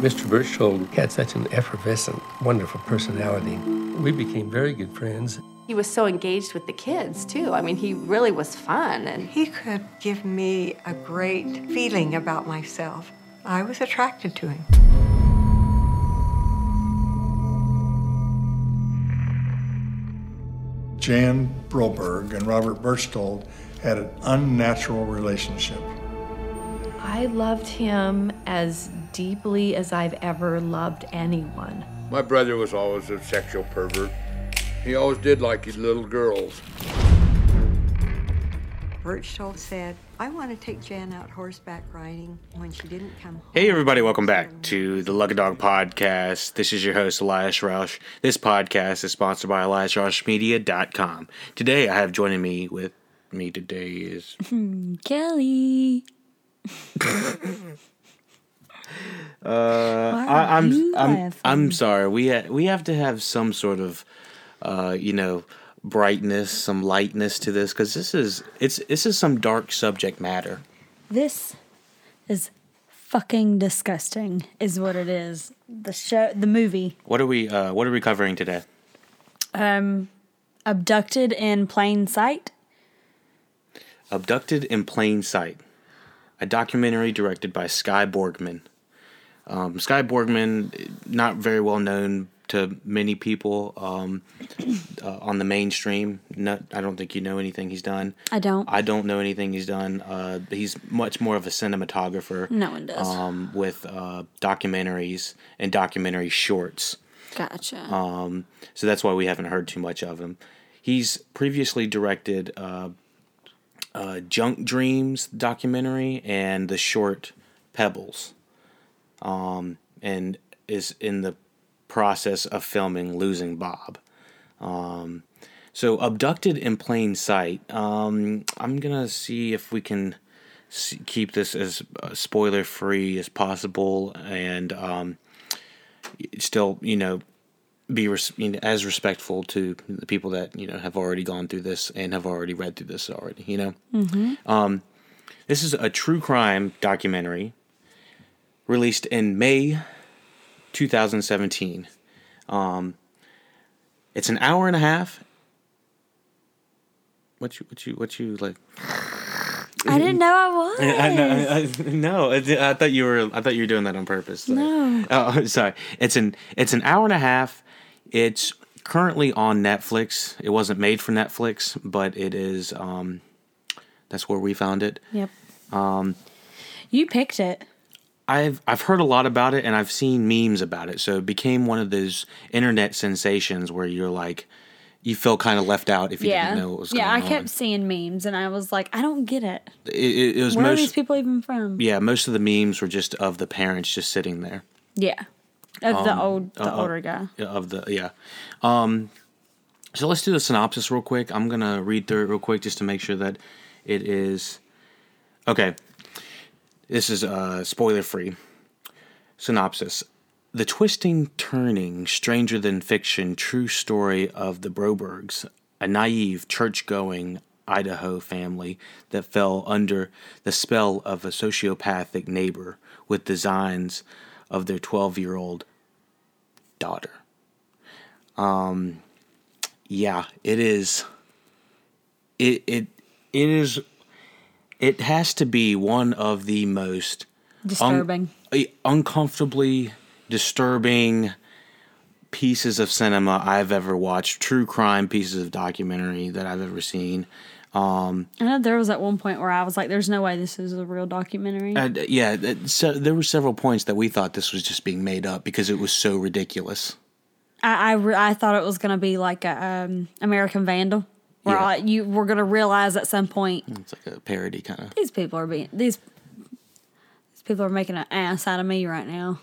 Mr. Berchtold had such an effervescent, wonderful personality. We became very good friends. He was so engaged with the kids, too. I mean, he really was fun. And He could give me a great feeling about myself. I was attracted to him. Jan Broberg and Robert Berchtold had an unnatural relationship. I loved him as deeply as I've ever loved anyone. My brother was always a sexual pervert. He always did like his little girls. Berchtold said, I want to take Jan out horseback riding when she didn't come home. Hey, everybody, welcome back to the Lug Dog Podcast. This is your host, Elias Roush. This podcast is sponsored by EliasRoushMedia.com. Today, I have joining me with me today is. Kelly. Uh, I, I'm, I'm, I'm sorry. We, ha- we have to have some sort of, uh, you know, brightness, some lightness to this because this is it's this is some dark subject matter. This is fucking disgusting, is what it is. The show, the movie, What are we uh, What are we covering today? um, abducted in plain sight. Abducted in Plain Sight, a documentary directed by Skye Borgman. Um, Skye Borgman, not very well known to many people um, uh, on the mainstream. No, I don't think you know anything he's done. I don't. I don't know anything he's done. Uh, he's much more of a cinematographer. No one does. Um, with uh, documentaries and documentary shorts. Gotcha. Um, so that's why we haven't heard too much of him. He's previously directed uh, Junk Dreams documentary and the short Pebbles, um, and is in the process of filming Losing Bob. Um, so abducted in plain sight. Um, I'm gonna see if we can see, keep this as uh, spoiler free as possible and um, still, you know, be res- you know, as respectful to the people that you know have already gone through this and have already read through this already. You know, mm-hmm. um, this is a true crime documentary released in May 2017. Um, it's an hour and a half. What you what you what you like? I didn't know I was. I, I, I, no, I, I thought you were. I thought you were doing that on purpose. Sorry. No. Oh, sorry. It's an it's an hour and a half. It's currently on Netflix. It wasn't made for Netflix, but it is. Um, that's where we found it. Yep. Um, You picked it. I've I've heard a lot about it and I've seen memes about it. So it became one of those internet sensations where you're like, you feel kind of left out if you yeah. didn't know what was yeah, going on. Yeah, I kept seeing memes and I was like, I don't get it. It, it, it was Where are these people even from? yeah most of the memes were just of the parents just sitting there. Yeah. Of the Um, old, the uh, older guy. Of the yeah. Um, so let's do the synopsis real quick. I'm gonna read through it real quick just to make sure that it is okay. This is uh, spoiler free. Synopsis: The twisting, turning, stranger than fiction, true story of the Brobergs, a naive, church-going Idaho family that fell under the spell of a sociopathic neighbor with designs of their 12-year-old daughter. Um, yeah, it is. It it it is. It has to be one of the most Disturbing. un- uncomfortably disturbing pieces of cinema I've ever watched. True crime pieces of documentary that I've ever seen. Um, I know there was at one point where I was like, "There's no way this is a real documentary." and, uh, yeah, so there were several points that we thought this was just being made up because it was so ridiculous. I I, re- I thought it was gonna be like a um, American Vandal, where Yeah. You were gonna realize at some point It's like a parody kind of. these people are being these these people are making an ass out of me right now.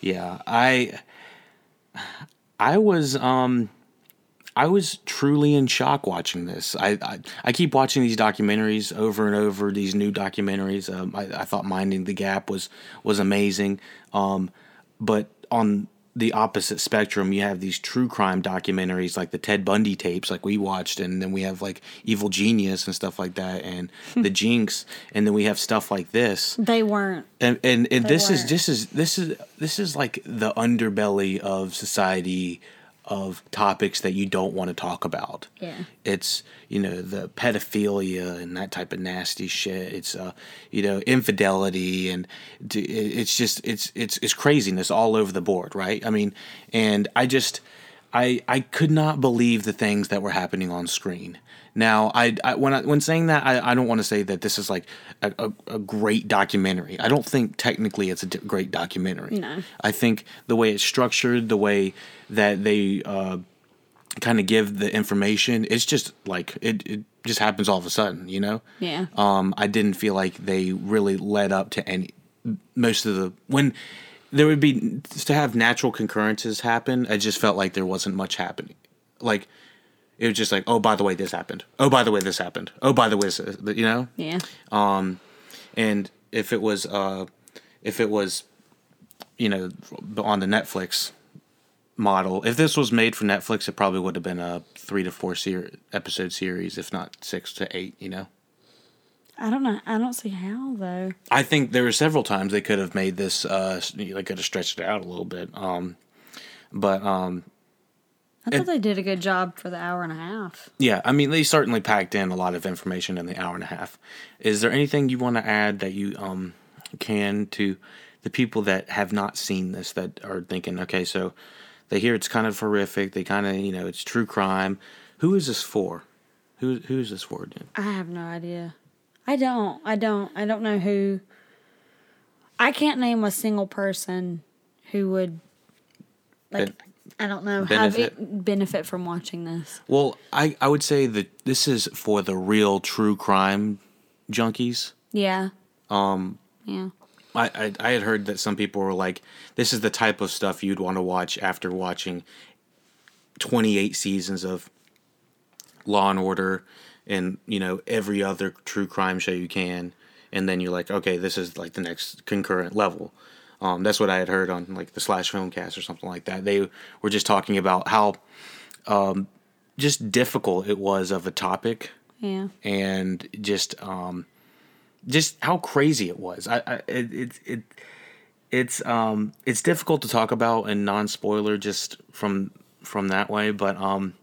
Yeah, I I was um I was truly in shock watching this. I I, I keep watching these documentaries over and over. These new documentaries. Um, I, I thought Minding the Gap was was amazing. Um, but on the opposite spectrum, you have these true crime documentaries like the Ted Bundy tapes, like we watched, and then we have like Evil Genius and stuff like that, and the Jinx, and then we have stuff like this. They weren't. And and, and this is weren't. this is this is this is like the underbelly of society of topics that you don't want to talk about. Yeah. It's you know the pedophilia and that type of nasty shit. It's uh you know infidelity and it's just it's it's it's craziness all over the board, right? I mean, and I just I I could not believe the things that were happening on screen. Now, I, I when I when saying that, I, I don't want to say that this is like a, a, a great documentary. I don't think technically it's a d- great documentary. No. I think the way it's structured, the way that they uh, kind of give the information, it's just like it, it just happens all of a sudden, you know. Yeah. Um, I didn't feel like they really led up to any most of the when there would be to have natural concurrences happen. I just felt like there wasn't much happening. Like it was just like, oh, by the way, this happened. Oh, by the way, this happened. Oh, by the way, this, you know. Yeah. Um, And if it was, uh, if it was, you know, on the Netflix model, if this was made for Netflix, it probably would have been a three to four ser- episode series, if not six to eight. You know. I don't know. I don't see how though. I think there were several times they could have made this. Uh, they could have stretched it out a little bit. Um, but um, I thought they did a good job for the hour and a half. yeah, I mean, they certainly packed in a lot of information in the hour and a half. Is there anything you want to add that you um can to the people that have not seen this that are thinking, okay, so they hear it's kind of horrific, they kind of you know it's true crime. Who is this for? Who who is this for? I have no idea. I don't. I don't. I don't know who. I can't name a single person who would like. Ben- I don't know have benefit? it benefit from watching this. Well, I I would say that this is for the real true crime junkies. Yeah. Um. Yeah. I, I I had heard that some people were like, "This is the type of stuff you'd want to watch after watching twenty eight seasons of Law and Order and you know every other true crime show you can, and then you're like, okay, this is like the next concurrent level." Um, that's what I had heard on like the Slash Filmcast or something like that. They were just talking about how um, just difficult it was of a topic Yeah. and just um just how crazy it was i, I it, it it it's um it's difficult to talk about and non spoiler just from from that way but um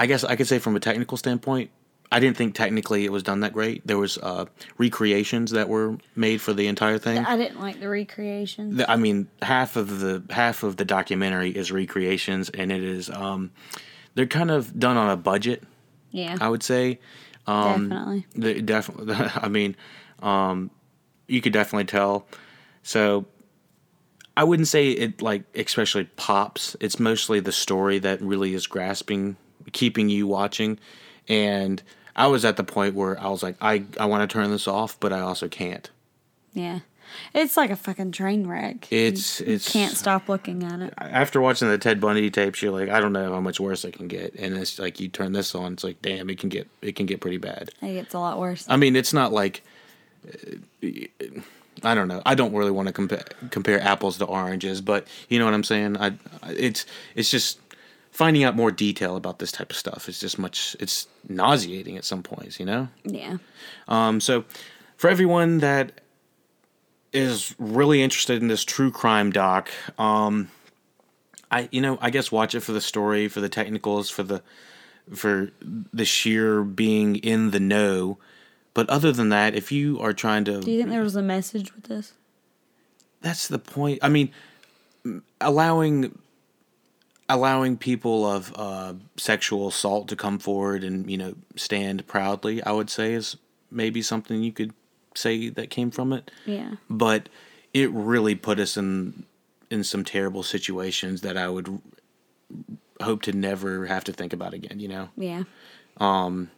i guess i could say from a technical standpoint i didn't think technically it was done that great there was uh recreations that were made for the entire thing I didn't like the recreation. the- I mean, half of the half of the documentary is recreations, and it is um, they're kind of done on a budget. Yeah. I would say. Um, definitely. They definitely. I mean, um, you could definitely tell. So, I wouldn't say it like especially pops. It's mostly the story that really is grasping, keeping you watching, and I was at the point where I was like, I I want to turn this off, but I also can't. Yeah. It's like a fucking train wreck. It's You it's can't stop looking at it. after watching the Ted Bundy tapes, you're like, I don't know how much worse it can get, and it's like you turn this on, it's like, damn, it can get it can get pretty bad. It gets a lot worse. I mean, it's not like uh, I don't know. I don't really want to compare compare apples to oranges, but you know what I'm saying. I it's it's just finding out more detail about this type of stuff. It's just much. It's nauseating at some points, you know. yeah. Um, so, for everyone that is really interested in this true crime doc, um, I you know I guess watch it for the story, for the technicals, for the for the sheer being in the know. But other than that, if you are trying to, Do you think there was a message with this? that's the point. I mean, allowing allowing people of uh, sexual assault to come forward and you know stand proudly, I would say is maybe something you could say that came from it. Yeah. But it really put us in in some terrible situations that I would hope to never have to think about again. You know. Yeah.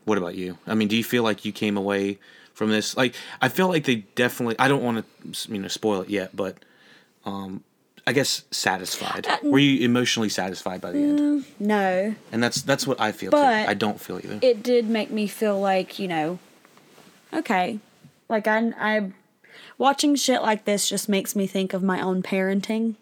What about you? I mean, do you feel like you came away from this like I feel like they definitely I don't want to you know spoil it yet, but um I guess satisfied. Were you emotionally satisfied by the end? Mm, no. And that's that's what I feel But- too. I don't feel either. It did make me feel like, you know, okay. Like I I watching shit like this just makes me think of my own parenting.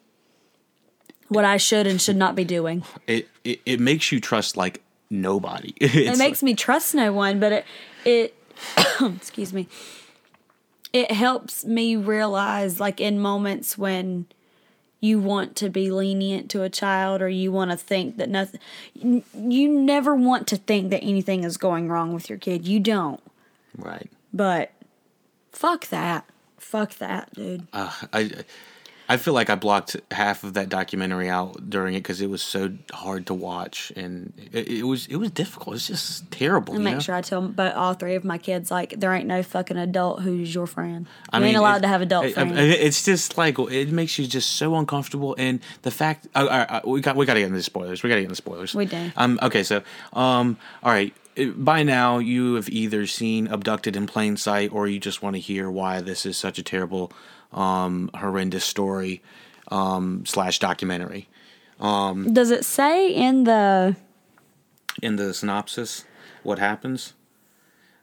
what I should and should not be doing. it, it it makes you trust like nobody. it makes me trust no one, but it it excuse me. It helps me realize like in moments when you want to be lenient to a child or you want to think that nothing you- never want to think that anything is going wrong with your kid. You don't. right. But fuck that. Fuck that, dude. Uh, I I feel like I blocked half of that documentary out during it because it was so hard to watch and it, it was it was difficult. It's just terrible. I make know? sure I tell but all three of my kids like there ain't no fucking adult who's your friend. You I ain't mean, allowed to have adult friends. it's just like it makes you just so uncomfortable, and the fact uh, uh, we got we got to get into the spoilers. We got to get into the spoilers. We do. Um. Okay. So. Um. All right. By now, you have either seen "Abducted in Plain Sight" or you just want to hear why this is such a terrible, um, horrendous story, um, slash documentary. Does it say in the In the synopsis, what happens?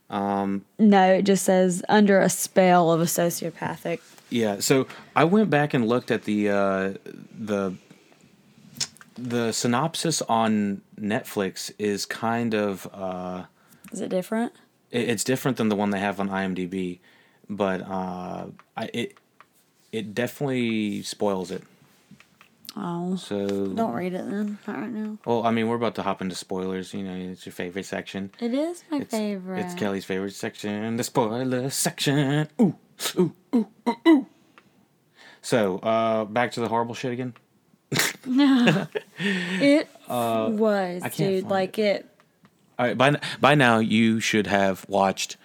No, it just says under a spell of a sociopathic. Yeah, so I went back and looked at the uh, the the synopsis on Netflix is kind of uh, Is it different? it- it's different than the one they have on IMDb, but uh, I, it it definitely spoils it. Oh, So don't read it then. Not right now. well, I mean, we're about to hop into spoilers. You know, it's your favorite section. It is my It's, favorite. It's Kelly's favorite section, the spoiler section. Ooh, ooh, ooh, ooh, ooh. So, uh, back to the horrible shit again. It was, Uh, can't dude. Like it. All right, by by now you should have watched.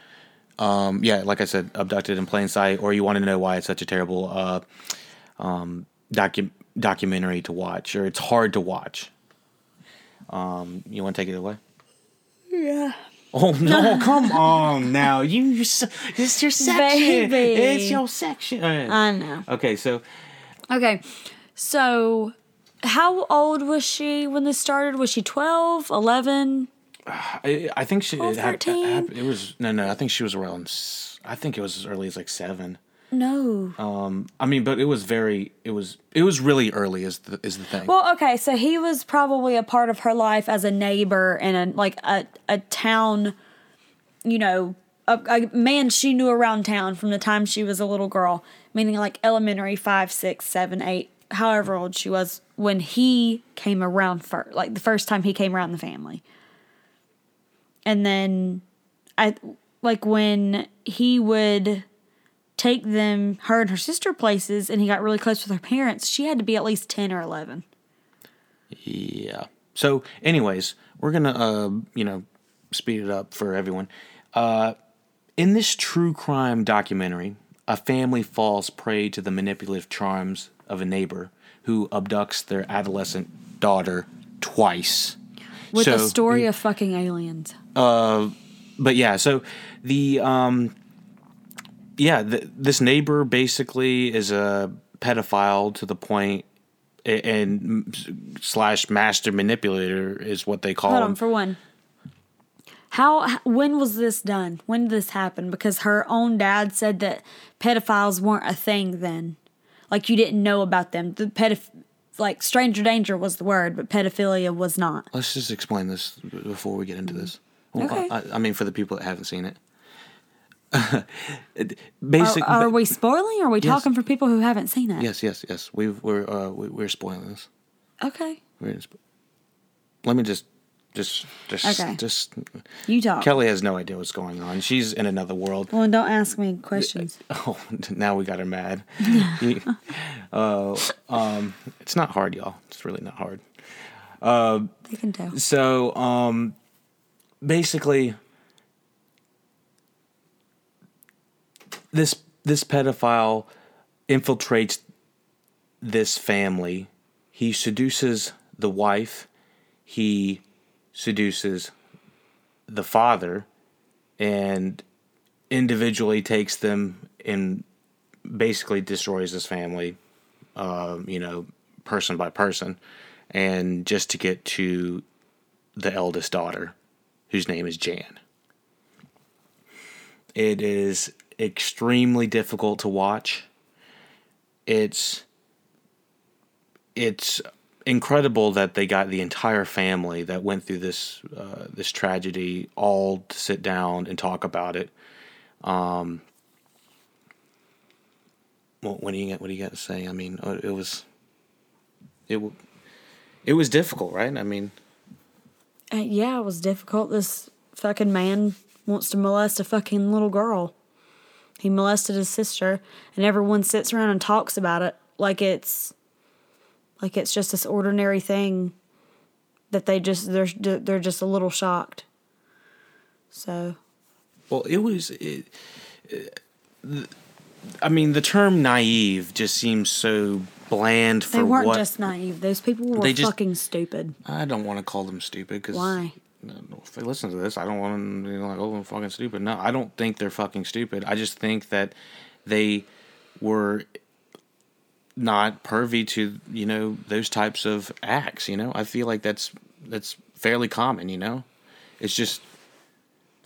Um, yeah, like I said, abducted in plain sight, or you want to know why it's such a terrible uh, um, docu- documentary to watch, or it's hard to watch. Um, you want to take it away? Yeah. Oh no! come on now, you. You're so, it's your section. Baby. It's your section. Right. I know. okay, so Okay, so how old was she when this started? Was she 12, 11? I, I think she. It, hap- 13? hap- it was no, no. I think she was around. I think it was as early as like seven. No. Um, I mean, but it was very, it was, it was really early. Is the is the thing? Well, okay, so he was probably a part of her life as a neighbor in a like a a town, you know, a, a man she knew around town from the time she was a little girl, meaning like elementary five, six, seven, eight, however old she was when he came around first, like the first time he came around the family. And then, I like when he would take them, her and her sister places, and he got really close with her parents. She had to be at least ten or eleven. yeah. So, anyways, we're gonna, uh, you know, speed it up for everyone. Uh, in this true crime documentary, a family falls prey to the manipulative charms of a neighbor who abducts their adolescent daughter twice. With a So, story of fucking aliens. Uh, but yeah, so the um, yeah, th this neighbor basically is a pedophile to the point, and slash master manipulator is what they call Hold him. on, for one. How when was this done? When did this happen? Because her own dad said that pedophiles weren't a thing then. Like you didn't know about them. The pedoph like stranger danger was the word, but pedophilia was not. Let's just explain this before we get into this. Well, Okay. I, I mean, for the people that haven't seen it. It- Are, are we spoiling or are we Yes. talking for people who haven't seen it? yes, yes, yes. We've, we're uh, we, we're spoiling this. Okay. We're Let me just, just, just, Okay. just. You talk. Kelly has no idea what's going on. She's in another world. well, don't ask me questions. Oh, now we got her mad. Uh, um, it's not hard, y'all. It's really not hard. You can tell. So, um, basically, this this pedophile infiltrates this family. He seduces the wife. He seduces the father, and individually takes them and basically destroys his family. Um, you know, person by person, and just to get to the eldest daughter, whose name is Jan. It is extremely difficult to watch. It's it's incredible that they got the entire family that went through this uh, this tragedy all to sit down and talk about it. Um, what, do you get? What do you got to say? I mean, uh, it was it it was difficult, right? I mean, Uh, yeah, it was difficult. This fucking man wants to molest a fucking little girl. He molested his sister, and everyone sits around and talks about it like it's like it's just this ordinary thing that they just they're they're just a little shocked. So well, it was. It, it, the, I mean, the term naive just seems so bland for they weren't what just naive. Those people were They just- fucking stupid. I don't want to call them stupid because Why? If they listen to this, I don't want them to be like, "Oh, I'm fucking stupid." No, I don't think they're fucking stupid. I just think that they were not pervy to you know those types of acts. You know, I feel like that's that's fairly common. You know, it's just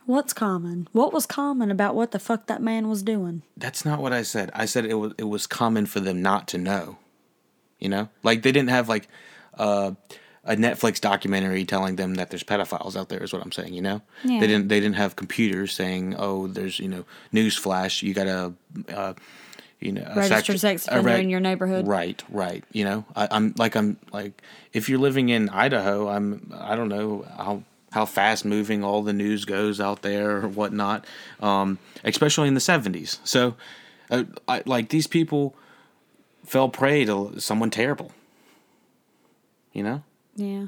What's common? What was common about what the fuck that man was doing? that's not what I said. I said it was it was common for them not to know. You know, like they didn't have like uh, a Netflix documentary telling them that there's pedophiles out there. Is what I'm saying. You know, Yeah. they didn't they didn't have computers saying, oh, there's you know news flash. You gotta. Uh, you know, a Registered sex offender in your neighborhood. Right, right. You know, I, I'm like I'm like if you're living in Idaho, I'm I don't know how how fast moving all the news goes out there or whatnot, um, especially in the '70s. So, uh, I, like these people fell prey to someone terrible. You know, Yeah.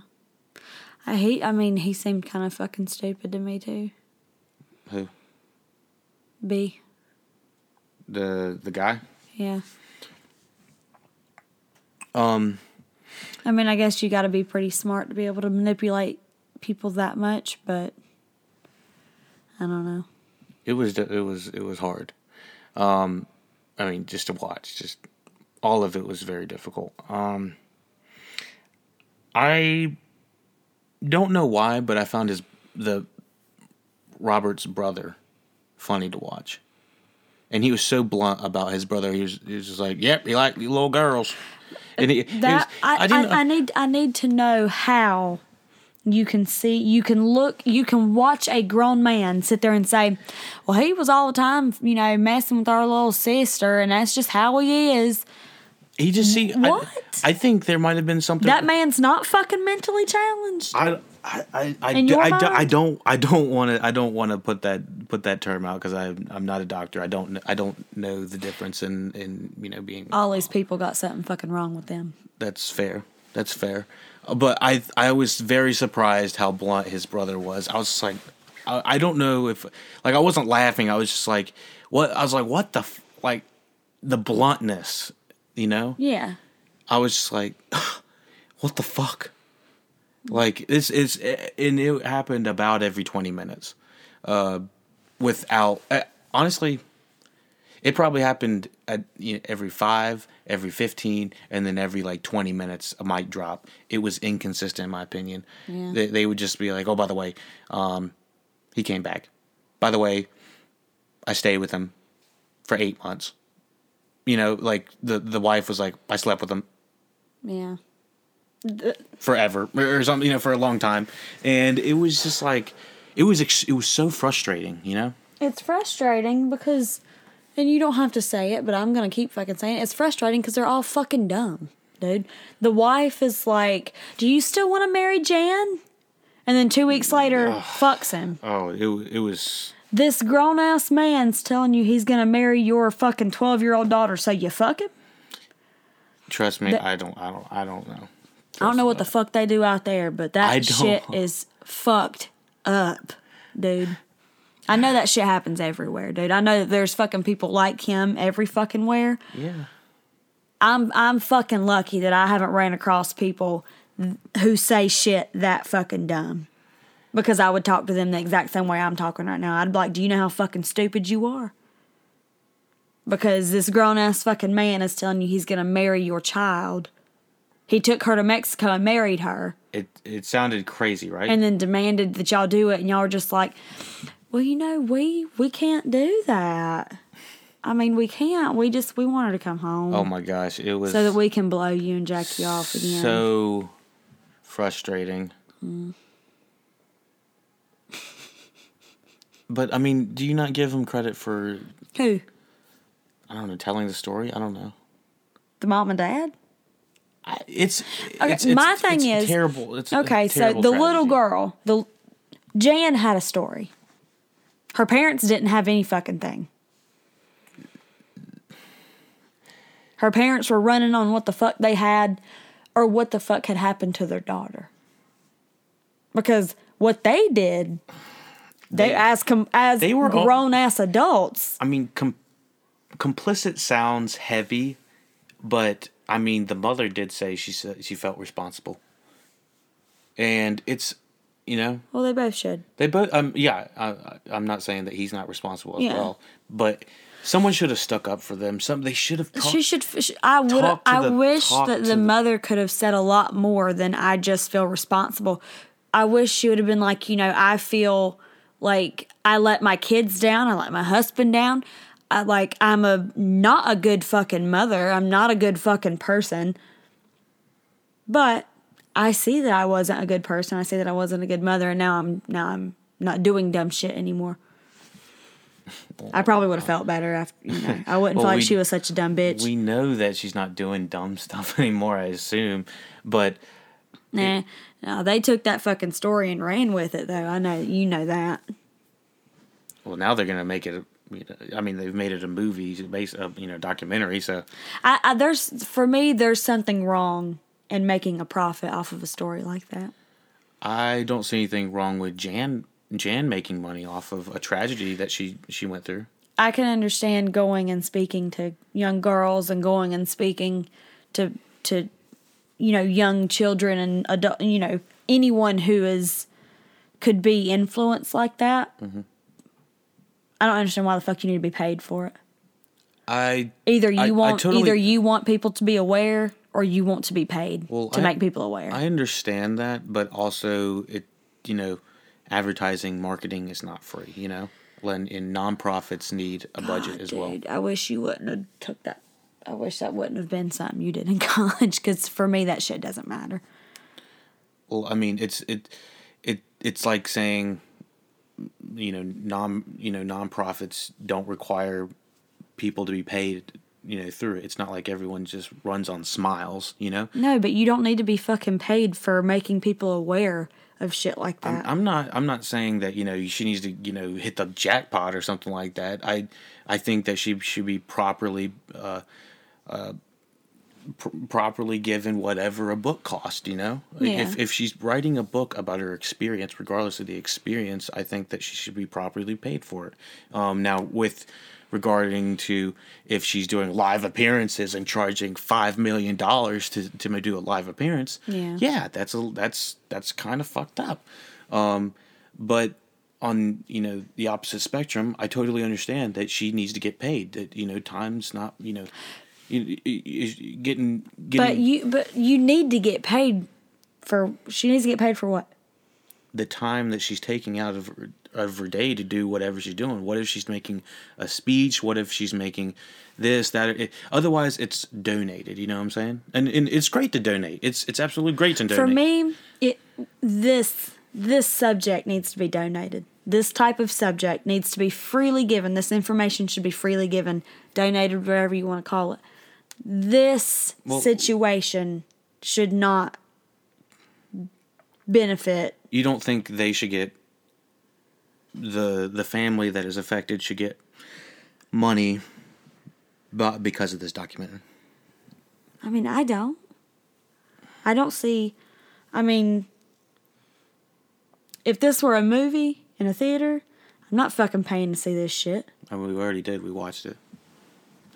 I hate I mean, he seemed kind of fucking stupid to me too. who B. the the guy. Yeah. Um, I mean, I guess you got to be pretty smart to be able to manipulate people that much, but I don't know. it was it was it was hard. Um, I mean, just to watch, just all of it was very difficult. Um, I don't know why, but I found his the Robert's brother funny to watch, and he was so blunt about his brother. He was he was just like, "Yep, he liked little girls." And he, he That was- I, I, didn't- I, need I need to know how you can see you can look you can watch a grown man sit there and say, "Well, he was all the time, you know, messing with our little sister, and that's just how he is." he just see I- What? I, think there might have been something That man's not fucking mentally challenged. I I I I, your I, do, I don't I don't want to I don't want to put that put that term out because I I'm not a doctor. I don't I don't know the difference in in you know being All these people got something fucking wrong with them. that's fair. That's fair. Uh, But I I was very surprised how blunt his brother was. I was just like I, I don't know if like I wasn't laughing. I was just like what I was like what the f-? like the bluntness, you know? Yeah. I was just like, what the fuck? Like this is, and it happened about every twenty minutes, uh, without uh, honestly, it probably happened at you know, every five, every fifteen, and then every like twenty minutes a mic drop. It was inconsistent in my opinion. Yeah. They, they would just be like, oh, by the way, um, he came back. By the way, I stayed with him for eight months. You know, like the the wife was like, I slept with him Yeah. Forever or something, you know, for a long time, and it was just like, it was ex- it was so frustrating, you know. It's frustrating because, and you don't have to say it, but I'm gonna keep fucking saying it. It's frustrating because they're all fucking dumb, dude. The wife is like, "Do you still want to marry Jan?" And then two weeks later, fucks him. Oh, it it was This grown ass man's telling you he's gonna marry your fucking twelve year old daughter, so you fuck him. trust me, That- I don't I don't I don't know. I don't know what the fuck they do out there, but that shit is fucked up, dude. I know that shit happens everywhere, dude. I know that there's fucking people like him every fucking where. Yeah. I'm I'm fucking lucky that I haven't ran across people who say shit that fucking dumb. Because I would talk to them the exact same way I'm talking right now. I'd be like, "Do you know how fucking stupid you are?" Because this grown ass fucking man is telling you he's gonna marry your child. He took her to Mexico and married her, It it sounded crazy, right? and then demanded that y'all do it, and y'all are just like, "Well, you know, we we can't do that." I mean, we can't. We just we want her to come home. Oh my gosh, it was so that we can blow you and jack you off again. so frustrating. Mm. But I mean, do you not give him credit for Who? I don't know telling the story? I don't know. The mom and dad? It's, Okay, it's, it's my thing it's is terrible. It's okay. So terrible the little girl, the Jan had a story. Her parents didn't have any fucking thing. Her parents were running on what the fuck they had, or what the fuck had happened to their daughter. Because what they did, they, They- as com, as they were all- grown ass adults. I mean, com- complicit sounds heavy, but I mean, the mother did say she said she felt responsible, and it's you know Well, they both should. they both um yeah I, I- I'm not saying that he's not responsible as Yeah. well, but someone should have stuck up for them. Some they should have. she should. sh- I would. I the- wish that the the- mother could have said a lot more than I just feel responsible. I wish she would have been like, you know, I feel like I let my kids down. I let my husband down. I like I'm a not a good fucking mother. I'm not a good fucking person. But I see that I wasn't a good person. I see that I wasn't a good mother, and now I'm now I'm not doing dumb shit anymore. I probably would have felt better after, you know. I wouldn't Well, feel like we- she was such a dumb bitch. We know that she's not doing dumb stuff anymore. I assume, but Nah, no, they took that fucking story and ran with it, though. I know you know that. well, now they're gonna make it. A- you know, I mean, they've made it a movie, based, uh, you know, documentary. So I, I there's for me, there's something wrong in making a profit off of a story like that. I don't see anything wrong with Jan Jan making money off of a tragedy that she she went through. I can understand going and speaking to young girls and going and speaking to to you know young children and adult you know anyone who is could be influenced like that. I don't understand why the fuck you need to be paid for it. I Either you I- I want totally- either you want people to be aware or you want to be paid Well, to I- make people aware. I understand that, but also it you know, advertising marketing is not free. You know, when in nonprofits need a budget as well. I wish you wouldn't have took that. I wish that wouldn't have been something you did in college because for me that shit doesn't matter. Well, I mean, it's it it it's like saying you know non you know nonprofits don't require people to be paid you know through it. It's not like everyone just runs on smiles. You know, No, but you don't need to be fucking paid for making people aware of shit like that. I'm not I'm not saying that you know she needs to you know hit the jackpot or something like that. I I think that she should be properly uh, uh, pr- properly given whatever a book cost. You know, Yeah. if if she's writing a book about her experience, regardless of the experience, I think that she should be properly paid for it. Um, now with regarding to if she's doing live appearances and charging five million dollars to to do a live appearance, Yeah. yeah, that's a that's that's kind of fucked up. Um, but on you know the opposite spectrum, I totally understand that she needs to get paid. That you know time's not you know getting getting but you but you need to get paid for she needs to get paid for what? the time that she's taking out of her, of her day to do whatever she's doing. What if she's making a speech? What if she's making this that? It, otherwise, it's donated. You know what I'm saying? And and it's great to donate. It's it's absolutely great to donate. For me, it this this subject needs to be donated. This type of subject needs to be freely given. This information should be freely given, donated, whatever you want to call it. This Well- situation should not benefit. you don't think they should get the the family that is affected should get money but because of this documentary I mean, I don't. I don't see. I mean, if this were a movie in a theater, I'm not fucking paying to see this shit. I mean, we already did we watched it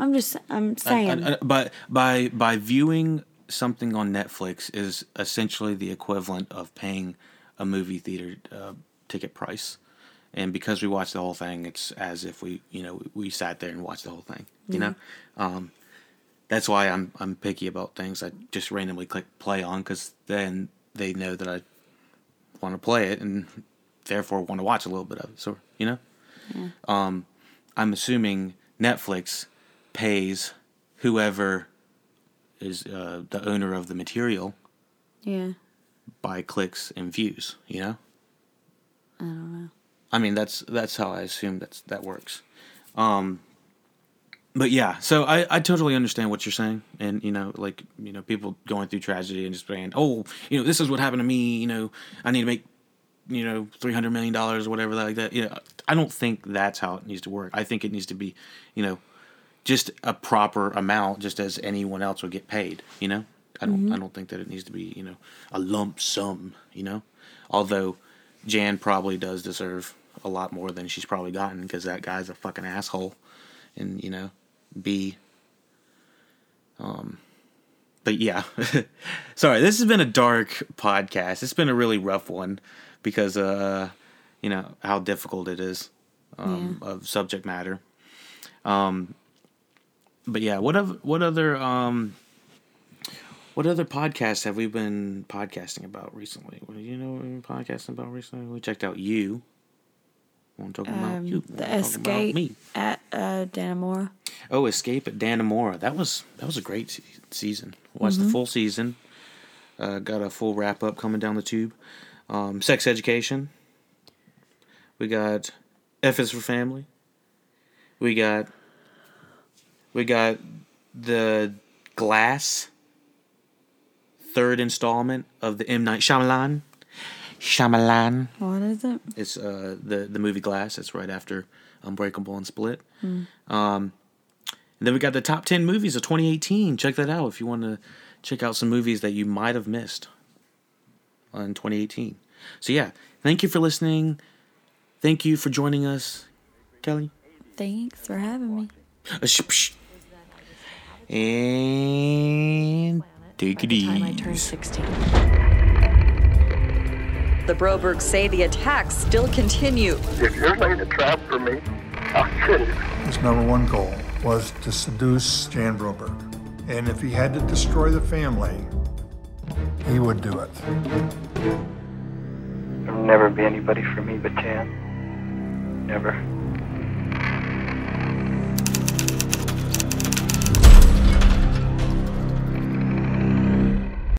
I'm just, I'm saying. I- I- but by by viewing something on netflix is essentially the equivalent of paying a movie theater uh, ticket price and because we watched the whole thing it's as if we you know we sat there and watched the whole thing you know um, that's why I'm I'm picky about things. I just randomly click play on because then they know that I want to play it and therefore want to watch a little bit of it. So you know, um, I'm assuming Netflix pays whoever is uh, the owner of the material Yeah. by clicks and views. You know. I don't know. I mean, that's that's how I assume that's that works. Um, but yeah, so I, I totally understand what you're saying, and you know, like you know, people going through tragedy and just saying, oh, you know, this is what happened to me. You know, I need to make, you know, three hundred million dollars or whatever like that. You know, I don't think that's how it needs to work. I think it needs to be, you know, just a proper amount, just as anyone else would get paid. You know, I don't I don't think that it needs to be you know a lump sum. You know, although Jan probably does deserve a lot more than she's probably gotten because that guy's a fucking asshole, and you know, B. Um, but yeah, sorry. This has been a dark podcast. It's been a really rough one because uh, you know how difficult it is um, of subject matter. Um, but yeah, what of what other um, what other podcasts have we been podcasting about recently? What do you know what we've been podcasting about recently? We checked out you. I'm talking about you. Um, the I'm escape me. at uh, Dannemora. Oh, Escape at Dannemora. That was that was a great se- season. Watched the full season. Uh, got a full wrap up coming down the tube. Um, Sex Education. We got F is for Family. We got we got the Glass. Third installment of the M Night Shyamalan. Shyamalan. What is it? It's uh, the the movie Glass. It's right after Unbreakable and Split. Um, and then we got the top ten movies of 2018. Check that out if you want to check out some movies that you might have missed in 2018. So yeah, thank you for listening. Thank you for joining us, Kelly. Thanks for having me. Sh- psh. And take it By the time I turned easy. 16. The Brobergs say the attacks still continue. If you're laying a trap for me, I'll kill you. His number one goal was to seduce Jan Broberg. And if he had to destroy the family, he would do it. There'll never be anybody for me but Jan. Never.